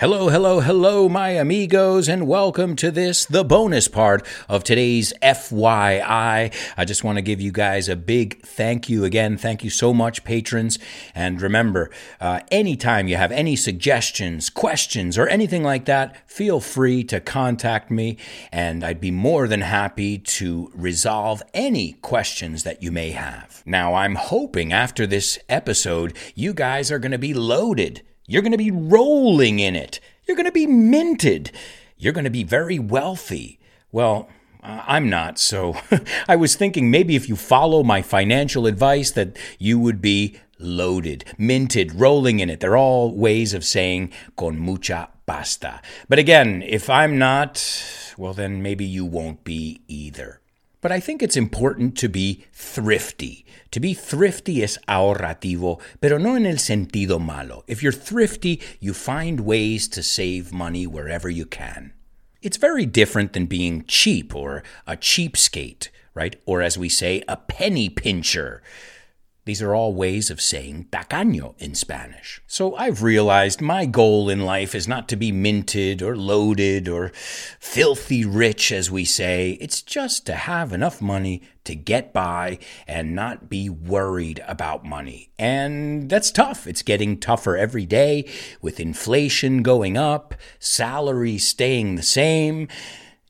Hello, hello, hello, my amigos, and welcome to this, the bonus part of today's FYI. I just want to give you guys a big thank you again. Thank you so much, patrons. And remember, uh, anytime you have any suggestions, questions, or anything like that, feel free to contact me, and I'd be more than happy to resolve any questions that you may have. Now, I'm hoping after this episode, you guys are going to be loaded you're going to be rolling in it. You're going to be minted. You're going to be very wealthy. Well, I'm not, so I was thinking maybe if you follow my financial advice that you would be loaded, minted, rolling in it. They're all ways of saying con mucha pasta. But again, if I'm not, well, then maybe you won't be either. But I think it's important to be thrifty. To be thrifty is ahorrativo, pero no en el sentido malo. If you're thrifty, you find ways to save money wherever you can. It's very different than being cheap or a cheapskate, right? Or as we say, a penny pincher. These are all ways of saying tacaño in Spanish. So I've realized my goal in life is not to be minted or loaded or filthy rich, as we say. It's just to have enough money to get by and not be worried about money. And that's tough. It's getting tougher every day with inflation going up, salaries staying the same.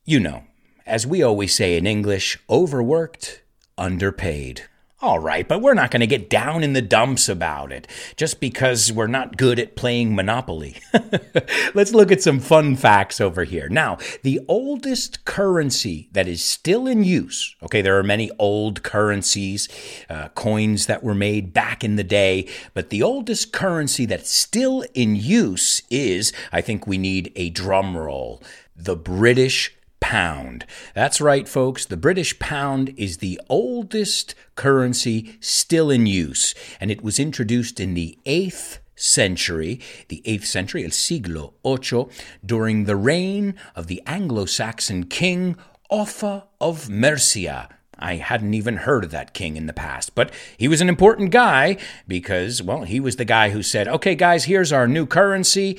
You know, as we always say in English, overworked, underpaid. All right, but we're not going to get down in the dumps about it just because we're not good at playing Monopoly. Let's look at some fun facts over here. Now, the oldest currency that is still in use, okay, there are many old currencies, uh, coins that were made back in the day, but the oldest currency that's still in use is, I think we need a drum roll, the British pound. That's right, folks. The British pound is the oldest currency still in use, and it was introduced in the 8th century, the 8th century, el siglo ocho, during the reign of the Anglo Saxon king Offa of Mercia. I hadn't even heard of that king in the past, but he was an important guy because, well, he was the guy who said, okay, guys, here's our new currency,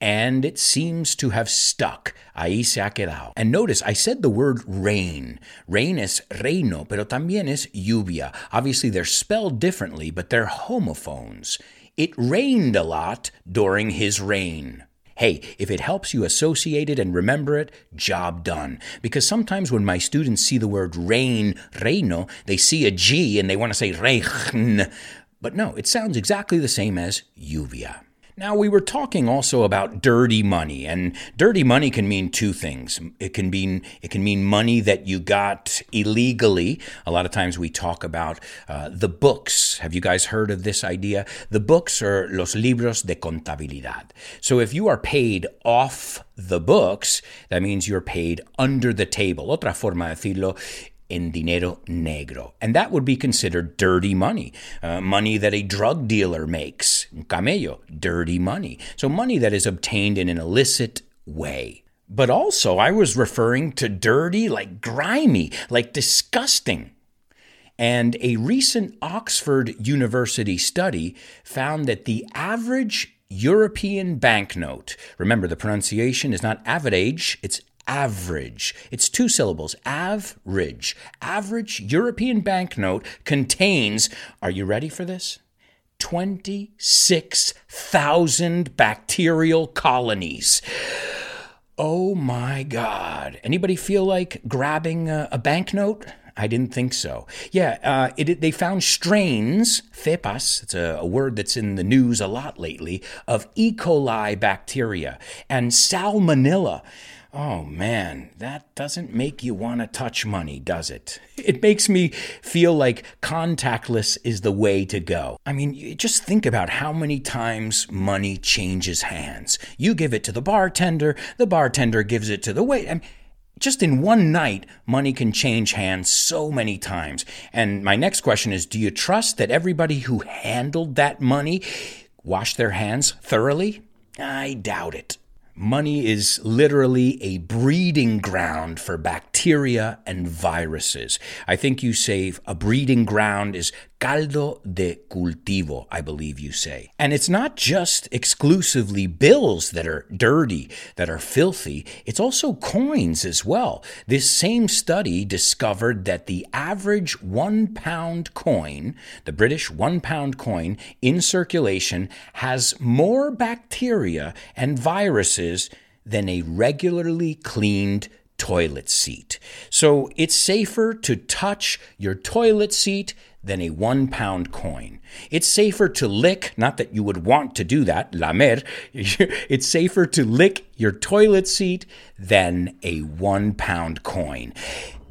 and it seems to have stuck. Ahí se ha quedado. And notice, I said the word rain. Rain es reino, pero también es lluvia. Obviously, they're spelled differently, but they're homophones. It rained a lot during his reign. Hey, if it helps you associate it and remember it, job done. Because sometimes when my students see the word rain, reino, they see a G and they want to say rein. But no, it sounds exactly the same as lluvia. Now, we were talking also about dirty money, and dirty money can mean two things. It can mean it can mean money that you got illegally. A lot of times we talk about uh, the books. Have you guys heard of this idea? The books are los libros de contabilidad. So if you are paid off the books, that means you're paid under the table. Otra forma de decirlo in dinero negro. And that would be considered dirty money, uh, money that a drug dealer makes, camello, dirty money. So money that is obtained in an illicit way. But also, I was referring to dirty, like grimy, like disgusting. And a recent Oxford University study found that the average European banknote, remember the pronunciation is not average, it's average. It's two syllables, average. Average European banknote contains, are you ready for this? 26,000 bacterial colonies. Oh my God. Anybody feel like grabbing a, a banknote? I didn't think so. Yeah, uh, it, they found strains, cepas, it's a, a word that's in the news a lot lately, of E. coli bacteria and salmonella. Oh man, that doesn't make you want to touch money, does it? It makes me feel like contactless is the way to go. I mean, just think about how many times money changes hands. You give it to the bartender, the bartender gives it to the waiter. I mean, just in one night, money can change hands so many times. And my next question is Do you trust that everybody who handled that money washed their hands thoroughly? I doubt it. Money is literally a breeding ground for bacteria and viruses. I think you say a breeding ground is caldo de cultivo, I believe you say. And it's not just exclusively bills that are dirty, that are filthy, it's also coins as well. This same study discovered that the average one pound coin, the British one pound coin in circulation, has more bacteria and viruses than a regularly cleaned toilet seat. So it's safer to touch your toilet seat than a one pound coin. It's safer to lick, not that you would want to do that, lamer, it's safer to lick your toilet seat than a one pound coin.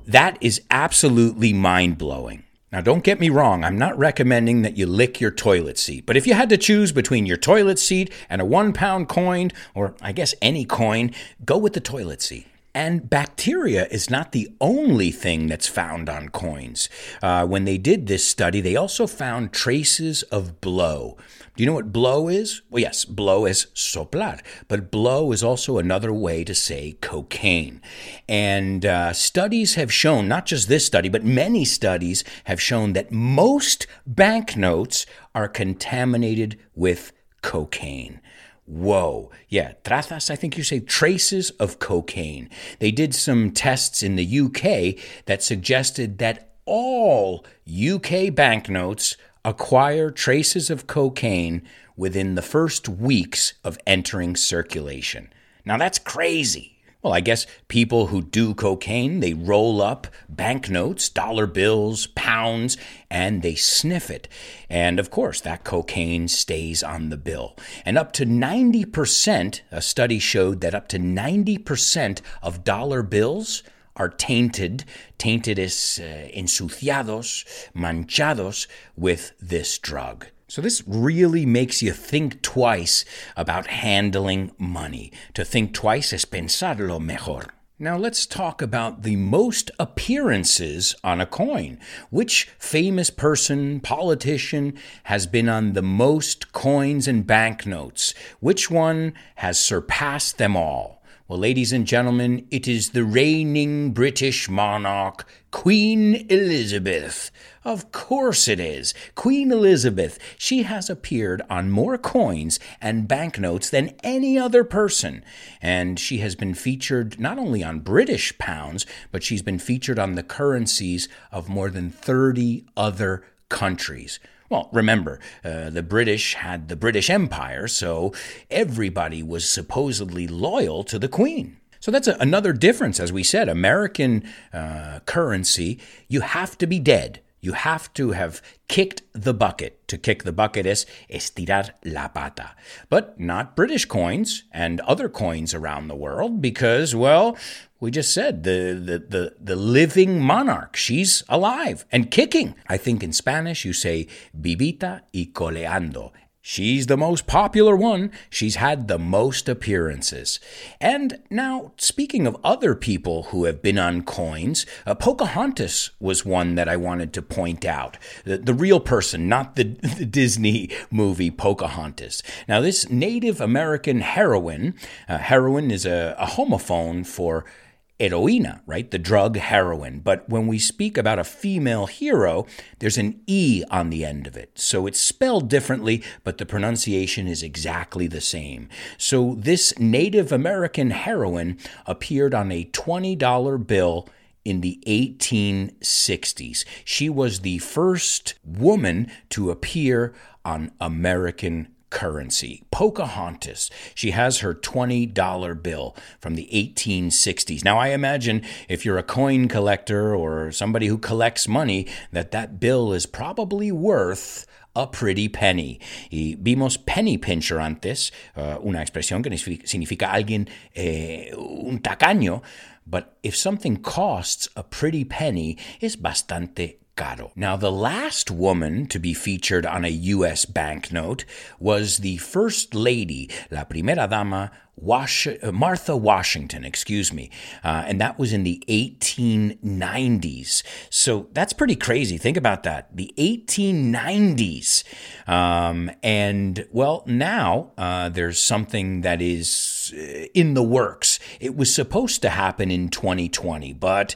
That is absolutely mind blowing. Now, don't get me wrong, I'm not recommending that you lick your toilet seat, but if you had to choose between your toilet seat and a one pound coin, or I guess any coin, go with the toilet seat. And bacteria is not the only thing that's found on coins. Uh, when they did this study, they also found traces of blow. Do you know what blow is? Well, yes, blow is soplar, but blow is also another way to say cocaine. And uh, studies have shown, not just this study, but many studies have shown that most banknotes are contaminated with cocaine. Whoa. Yeah, trazas, I think you say traces of cocaine. They did some tests in the UK that suggested that all UK banknotes acquire traces of cocaine within the first weeks of entering circulation. Now that's crazy. Well, I guess people who do cocaine, they roll up banknotes, dollar bills, pounds, and they sniff it. And of course, that cocaine stays on the bill. And up to 90%, a study showed that up to 90% of dollar bills are tainted, tainted es uh, ensuciados, manchados with this drug. So, this really makes you think twice about handling money. To think twice es pensarlo mejor. Now, let's talk about the most appearances on a coin. Which famous person, politician, has been on the most coins and banknotes? Which one has surpassed them all? Well, ladies and gentlemen, it is the reigning British monarch, Queen Elizabeth. Of course it is. Queen Elizabeth. She has appeared on more coins and banknotes than any other person. And she has been featured not only on British pounds, but she's been featured on the currencies of more than 30 other countries. Well, remember, uh, the British had the British Empire, so everybody was supposedly loyal to the Queen. So that's a, another difference, as we said. American uh, currency, you have to be dead. You have to have kicked the bucket. To kick the bucket is estirar la pata. But not British coins and other coins around the world because, well, we just said the, the, the, the living monarch. She's alive and kicking. I think in Spanish you say vivita y coleando. She's the most popular one. She's had the most appearances. And now, speaking of other people who have been on coins, uh, Pocahontas was one that I wanted to point out. The, the real person, not the, the, Disney movie Pocahontas. Now, this Native American heroine, uh, heroine is a, a homophone for heroína, right? The drug heroin. But when we speak about a female hero, there's an E on the end of it. So it's spelled differently, but the pronunciation is exactly the same. So this Native American heroine appeared on a $20 bill in the 1860s. She was the first woman to appear on American currency. Pocahontas, she has her $20 bill from the 1860s. Now, I imagine if you're a coin collector or somebody who collects money, that that bill is probably worth a pretty penny. Y vimos penny pincher antes, uh, una expresión que significa alguien, eh, un tacaño. But if something costs a pretty penny, es bastante caro. Now, the last woman to be featured on a U.S. banknote was the First Lady, la Primera Dama, Martha Washington, excuse me, uh, and that was in the 1890s. So that's pretty crazy. Think about that. The 1890s. Um, and well, now uh, there's something that is uh, in the works. It was supposed to happen in 2020, but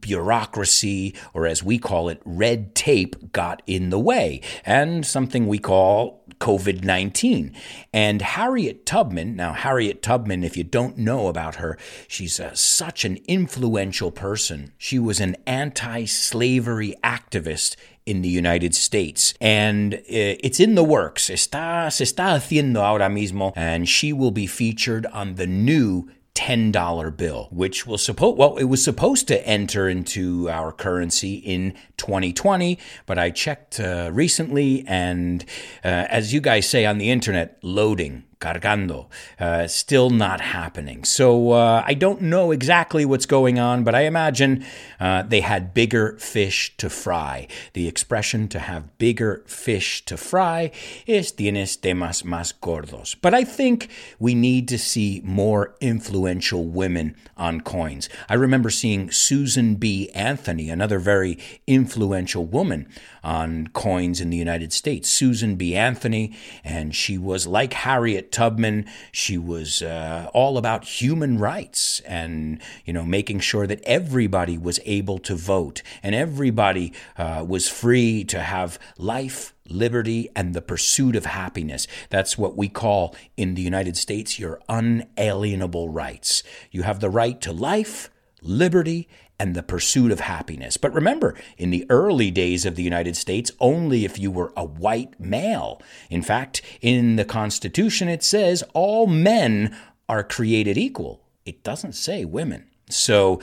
bureaucracy, or as we call it, red tape, got in the way, and something we call COVID 19. And Harriet Tubman, now, Harriet Tubman, if you don't know about her, she's uh, such an influential person. She was an anti slavery activist in the United States. And uh, it's in the works. Está, se está haciendo ahora mismo. And she will be featured on the new $10 bill, which will suppose, well, it was supposed to enter into our currency in 2020, but I checked uh, recently, and uh, as you guys say on the internet, loading cargando. Uh, still not happening. So uh, I don't know exactly what's going on, but I imagine uh, they had bigger fish to fry. The expression to have bigger fish to fry is tienes temas más gordos. But I think we need to see more influential women on coins. I remember seeing Susan B. Anthony, another very influential woman on coins in the United States. Susan B. Anthony, and she was like Harriet Tubman. She was uh, all about human rights and, you know, making sure that everybody was able to vote and everybody uh, was free to have life, liberty, and the pursuit of happiness. That's what we call in the United States your unalienable rights. You have the right to life, liberty, and the pursuit of happiness. But remember, in the early days of the United States, only if you were a white male. In fact, in the Constitution, it says all men are created equal. It doesn't say women. So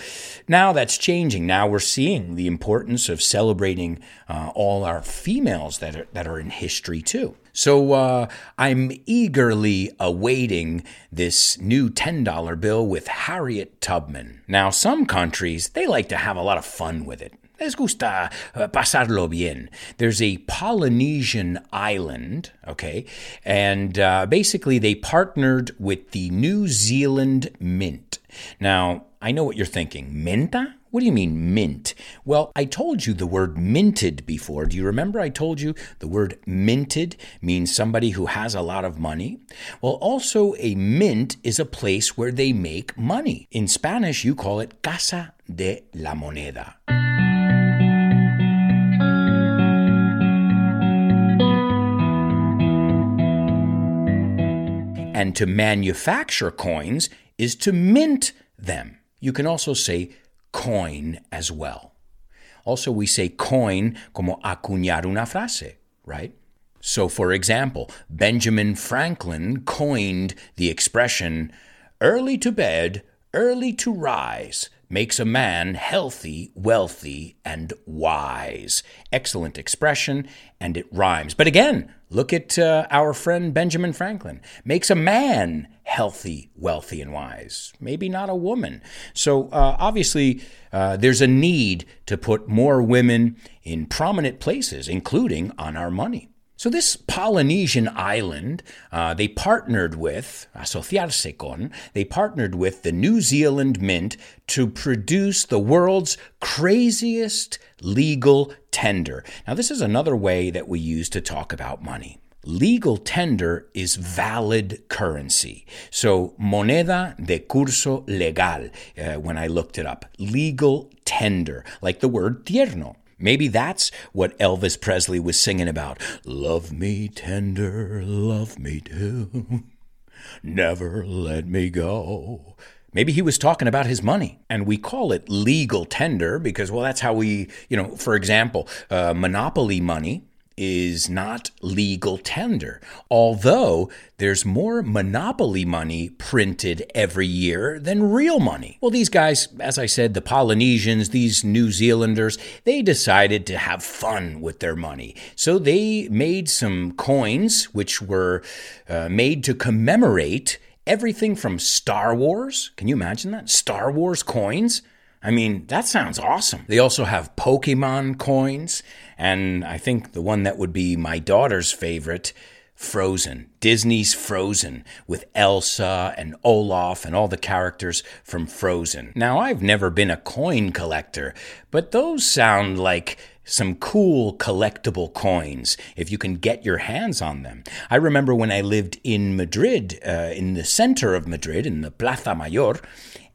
now that's changing. Now we're seeing the importance of celebrating uh, all our females that are, that are in history too. So uh, I'm eagerly awaiting this new $10 bill with Harriet Tubman. Now, some countries, they like to have a lot of fun with it. Les gusta uh, pasarlo bien. There's a Polynesian island, okay, and uh, basically they partnered with the New Zealand Mint. Now, I know what you're thinking. Minta? What do you mean, mint? Well, I told you the word minted before. Do you remember I told you the word minted means somebody who has a lot of money? Well, also, a mint is a place where they make money. In Spanish, you call it Casa de la Moneda. And to manufacture coins is to mint them. You can also say coin as well. Also, we say coin como acuñar una frase, right? So, for example, Benjamin Franklin coined the expression early to bed, early to rise makes a man healthy, wealthy, and wise. Excellent expression, and it rhymes. But again, look at uh, our friend Benjamin Franklin. Makes a man healthy, wealthy, and wise. Maybe not a woman. So uh, obviously, uh, there's a need to put more women in prominent places, including on our money. So this Polynesian island, uh, they partnered with, asociarse con, they partnered with the New Zealand Mint to produce the world's craziest legal tender. Now this is another way that we use to talk about money. Legal tender is valid currency. So, moneda de curso legal, uh, when I looked it up. Legal tender, like the word tierno. Maybe that's what Elvis Presley was singing about. Love me tender, love me too. Never let me go. Maybe he was talking about his money, and we call it legal tender because, well, that's how we, you know, for example, uh, monopoly money is not legal tender, although there's more monopoly money printed every year than real money. Well, these guys, as I said, the Polynesians, these New Zealanders, they decided to have fun with their money. So they made some coins which were uh, made to commemorate everything from Star Wars. Can you imagine that? Star Wars coins? I mean, that sounds awesome. They also have Pokemon coins, and I think the one that would be my daughter's favorite Frozen, Disney's Frozen, with Elsa and Olaf and all the characters from Frozen. Now, I've never been a coin collector, but those sound like some cool collectible coins if you can get your hands on them. I remember when I lived in Madrid, uh, in the center of Madrid, in the Plaza Mayor,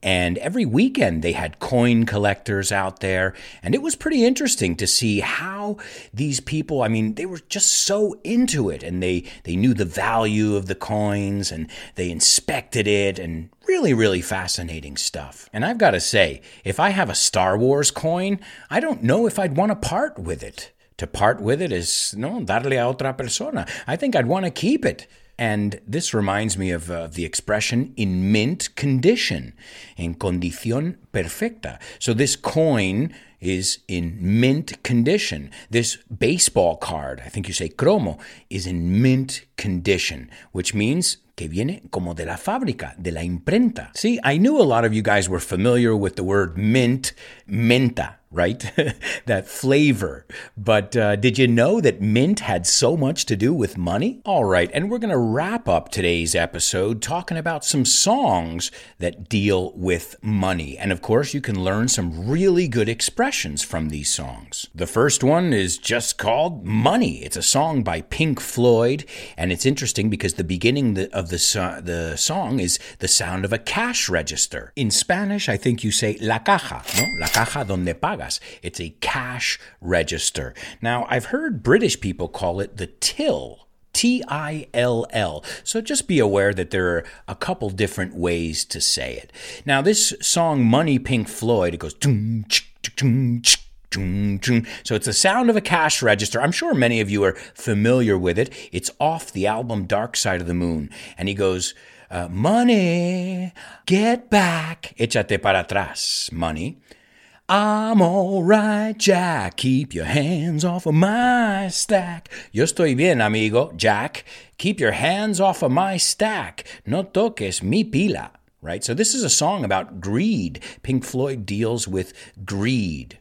and every weekend they had coin collectors out there. And it was pretty interesting to see how these people, I mean, they were just so into it and they, they knew the value of the coins and they inspected it and really, really fascinating stuff. And I've got to say, if I have a Star Wars coin, I don't know if I'd want to part with it. To part with it is, no, darle a otra persona. I think I'd want to keep it. And this reminds me of uh, the expression in mint condition, en condición perfecta. So this coin is in mint condition. This baseball card, I think you say cromo, is in mint condition, which means que viene como de la fábrica, de la imprenta. See, I knew a lot of you guys were familiar with the word mint, menta, right? that flavor. But uh, did you know that mint had so much to do with money? All right, and we're going to wrap up today's episode talking about some songs that deal with money. And of course, you can learn some really good expressions from these songs. The first one is just called Money. It's a song by Pink Floyd, and it's interesting because the beginning of the, so- the song is the sound of a cash register. In Spanish, I think you say la caja, no? La caja donde paga. It's a cash register. Now, I've heard British people call it the till. T I L L. So just be aware that there are a couple different ways to say it. Now, this song, Money Pink Floyd, it goes. So it's the sound of a cash register. I'm sure many of you are familiar with it. It's off the album Dark Side of the Moon. And he goes, uh, Money, get back. Échate para atrás, money. I'm alright, Jack. Keep your hands off of my stack. Yo estoy bien, amigo. Jack, keep your hands off of my stack. No toques mi pila. Right? So, this is a song about greed. Pink Floyd deals with greed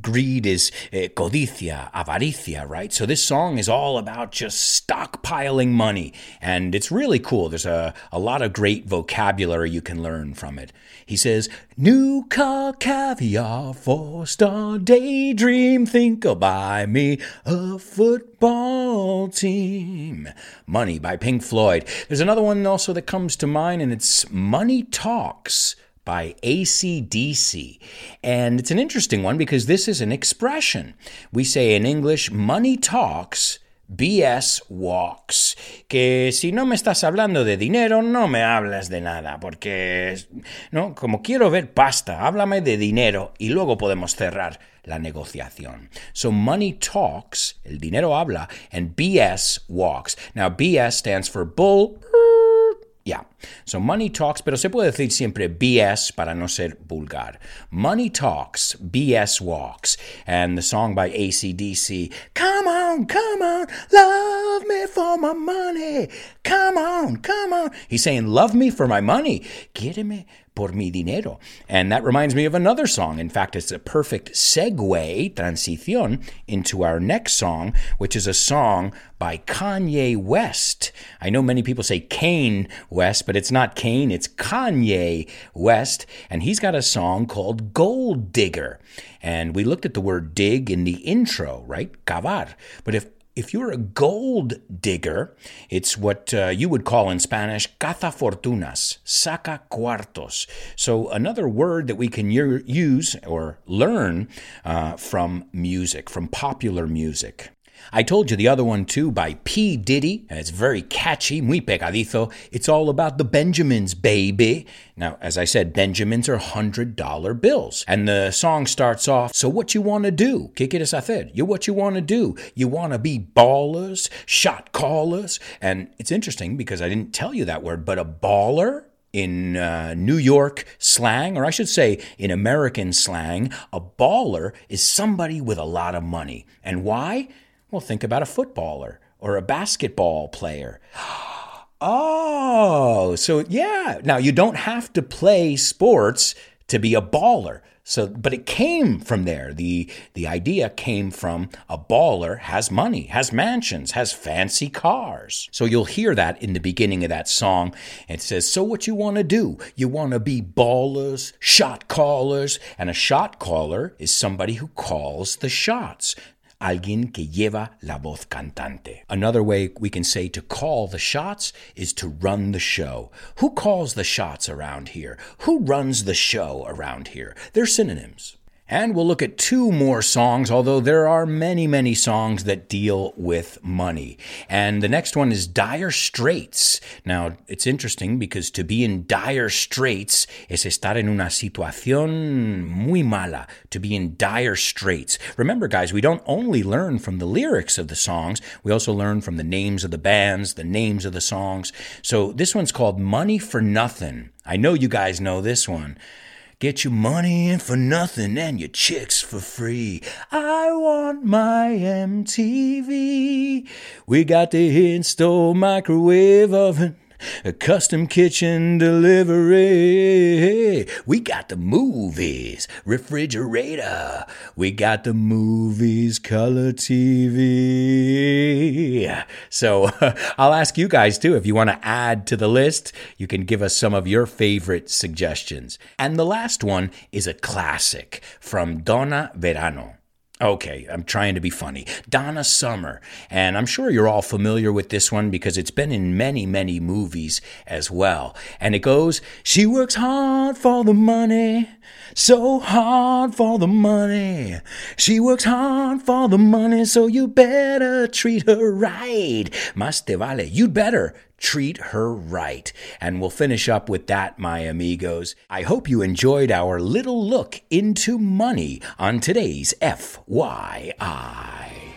greed is uh, codicia, avaricia, right? So this song is all about just stockpiling money, and it's really cool. There's a, a lot of great vocabulary you can learn from it. He says, New car, caviar, four star daydream, think I'll buy me a football team. Money by Pink Floyd. There's another one also that comes to mind, and it's Money Talks by ACDC. And it's an interesting one because this is an expression. We say in English, money talks. BS walks. Que si no me estás hablando de dinero, no me hablas de nada, porque, no, como quiero ver pasta, háblame de dinero y luego podemos cerrar la negociación. So money talks, el dinero habla, and BS walks. Now BS stands for bull yeah. So money talks, pero se puede decir siempre BS para no ser vulgar. Money talks, BS walks. And the song by ACDC, Come on, come on, love me for my money. Come on, come on. He's saying, Love me for my money. Quíreme por mi dinero. And that reminds me of another song. In fact, it's a perfect segue, transición, into our next song, which is a song by Kanye West. I know many people say Kane West, but it's not Kane, it's Kanye West. And he's got a song called Gold Digger. And we looked at the word dig in the intro, right? Cavar. But if if you're a gold digger, it's what uh, you would call in Spanish caza fortunas, saca cuartos. So, another word that we can use or learn uh, from music, from popular music. I told you the other one too by P. Diddy, and it's very catchy, muy pegadizo. It's all about the Benjamins, baby. Now, as I said, Benjamins are $100 bills. And the song starts off, so what you want to do? ¿Qué quieres hacer? You what you want to do? You want to be ballers, shot callers? And it's interesting because I didn't tell you that word, but a baller in uh, New York slang, or I should say in American slang, a baller is somebody with a lot of money. And why? Well, think about a footballer or a basketball player. Oh, so yeah. Now, you don't have to play sports to be a baller. So, but it came from there. The the idea came from a baller has money, has mansions, has fancy cars. So you'll hear that in the beginning of that song. It says, "So what you want to do? You want to be ballers, shot callers, and a shot caller is somebody who calls the shots." Alguien que lleva la voz cantante. Another way we can say to call the shots is to run the show. Who calls the shots around here? Who runs the show around here? They're synonyms. And we'll look at two more songs, although there are many, many songs that deal with money. And the next one is Dire Straits. Now, it's interesting because to be in dire straits es estar en una situación muy mala, to be in dire straits. Remember, guys, we don't only learn from the lyrics of the songs, we also learn from the names of the bands, the names of the songs. So this one's called Money for Nothing. I know you guys know this one. Get your money in for nothing and your chicks for free. I want my MTV. We got the install microwave oven a custom kitchen delivery. We got the movies, refrigerator. We got the movies, color TV. So I'll ask you guys too if you want to add to the list. You can give us some of your favorite suggestions. And the last one is a classic from Donna Verano. Okay, I'm trying to be funny. Donna Summer. And I'm sure you're all familiar with this one because it's been in many, many movies as well. And it goes, She works hard for the money, so hard for the money. She works hard for the money, so you better treat her right. Mas te vale. You'd better treat her right. And we'll finish up with that, my amigos. I hope you enjoyed our little look into money on today's FYI.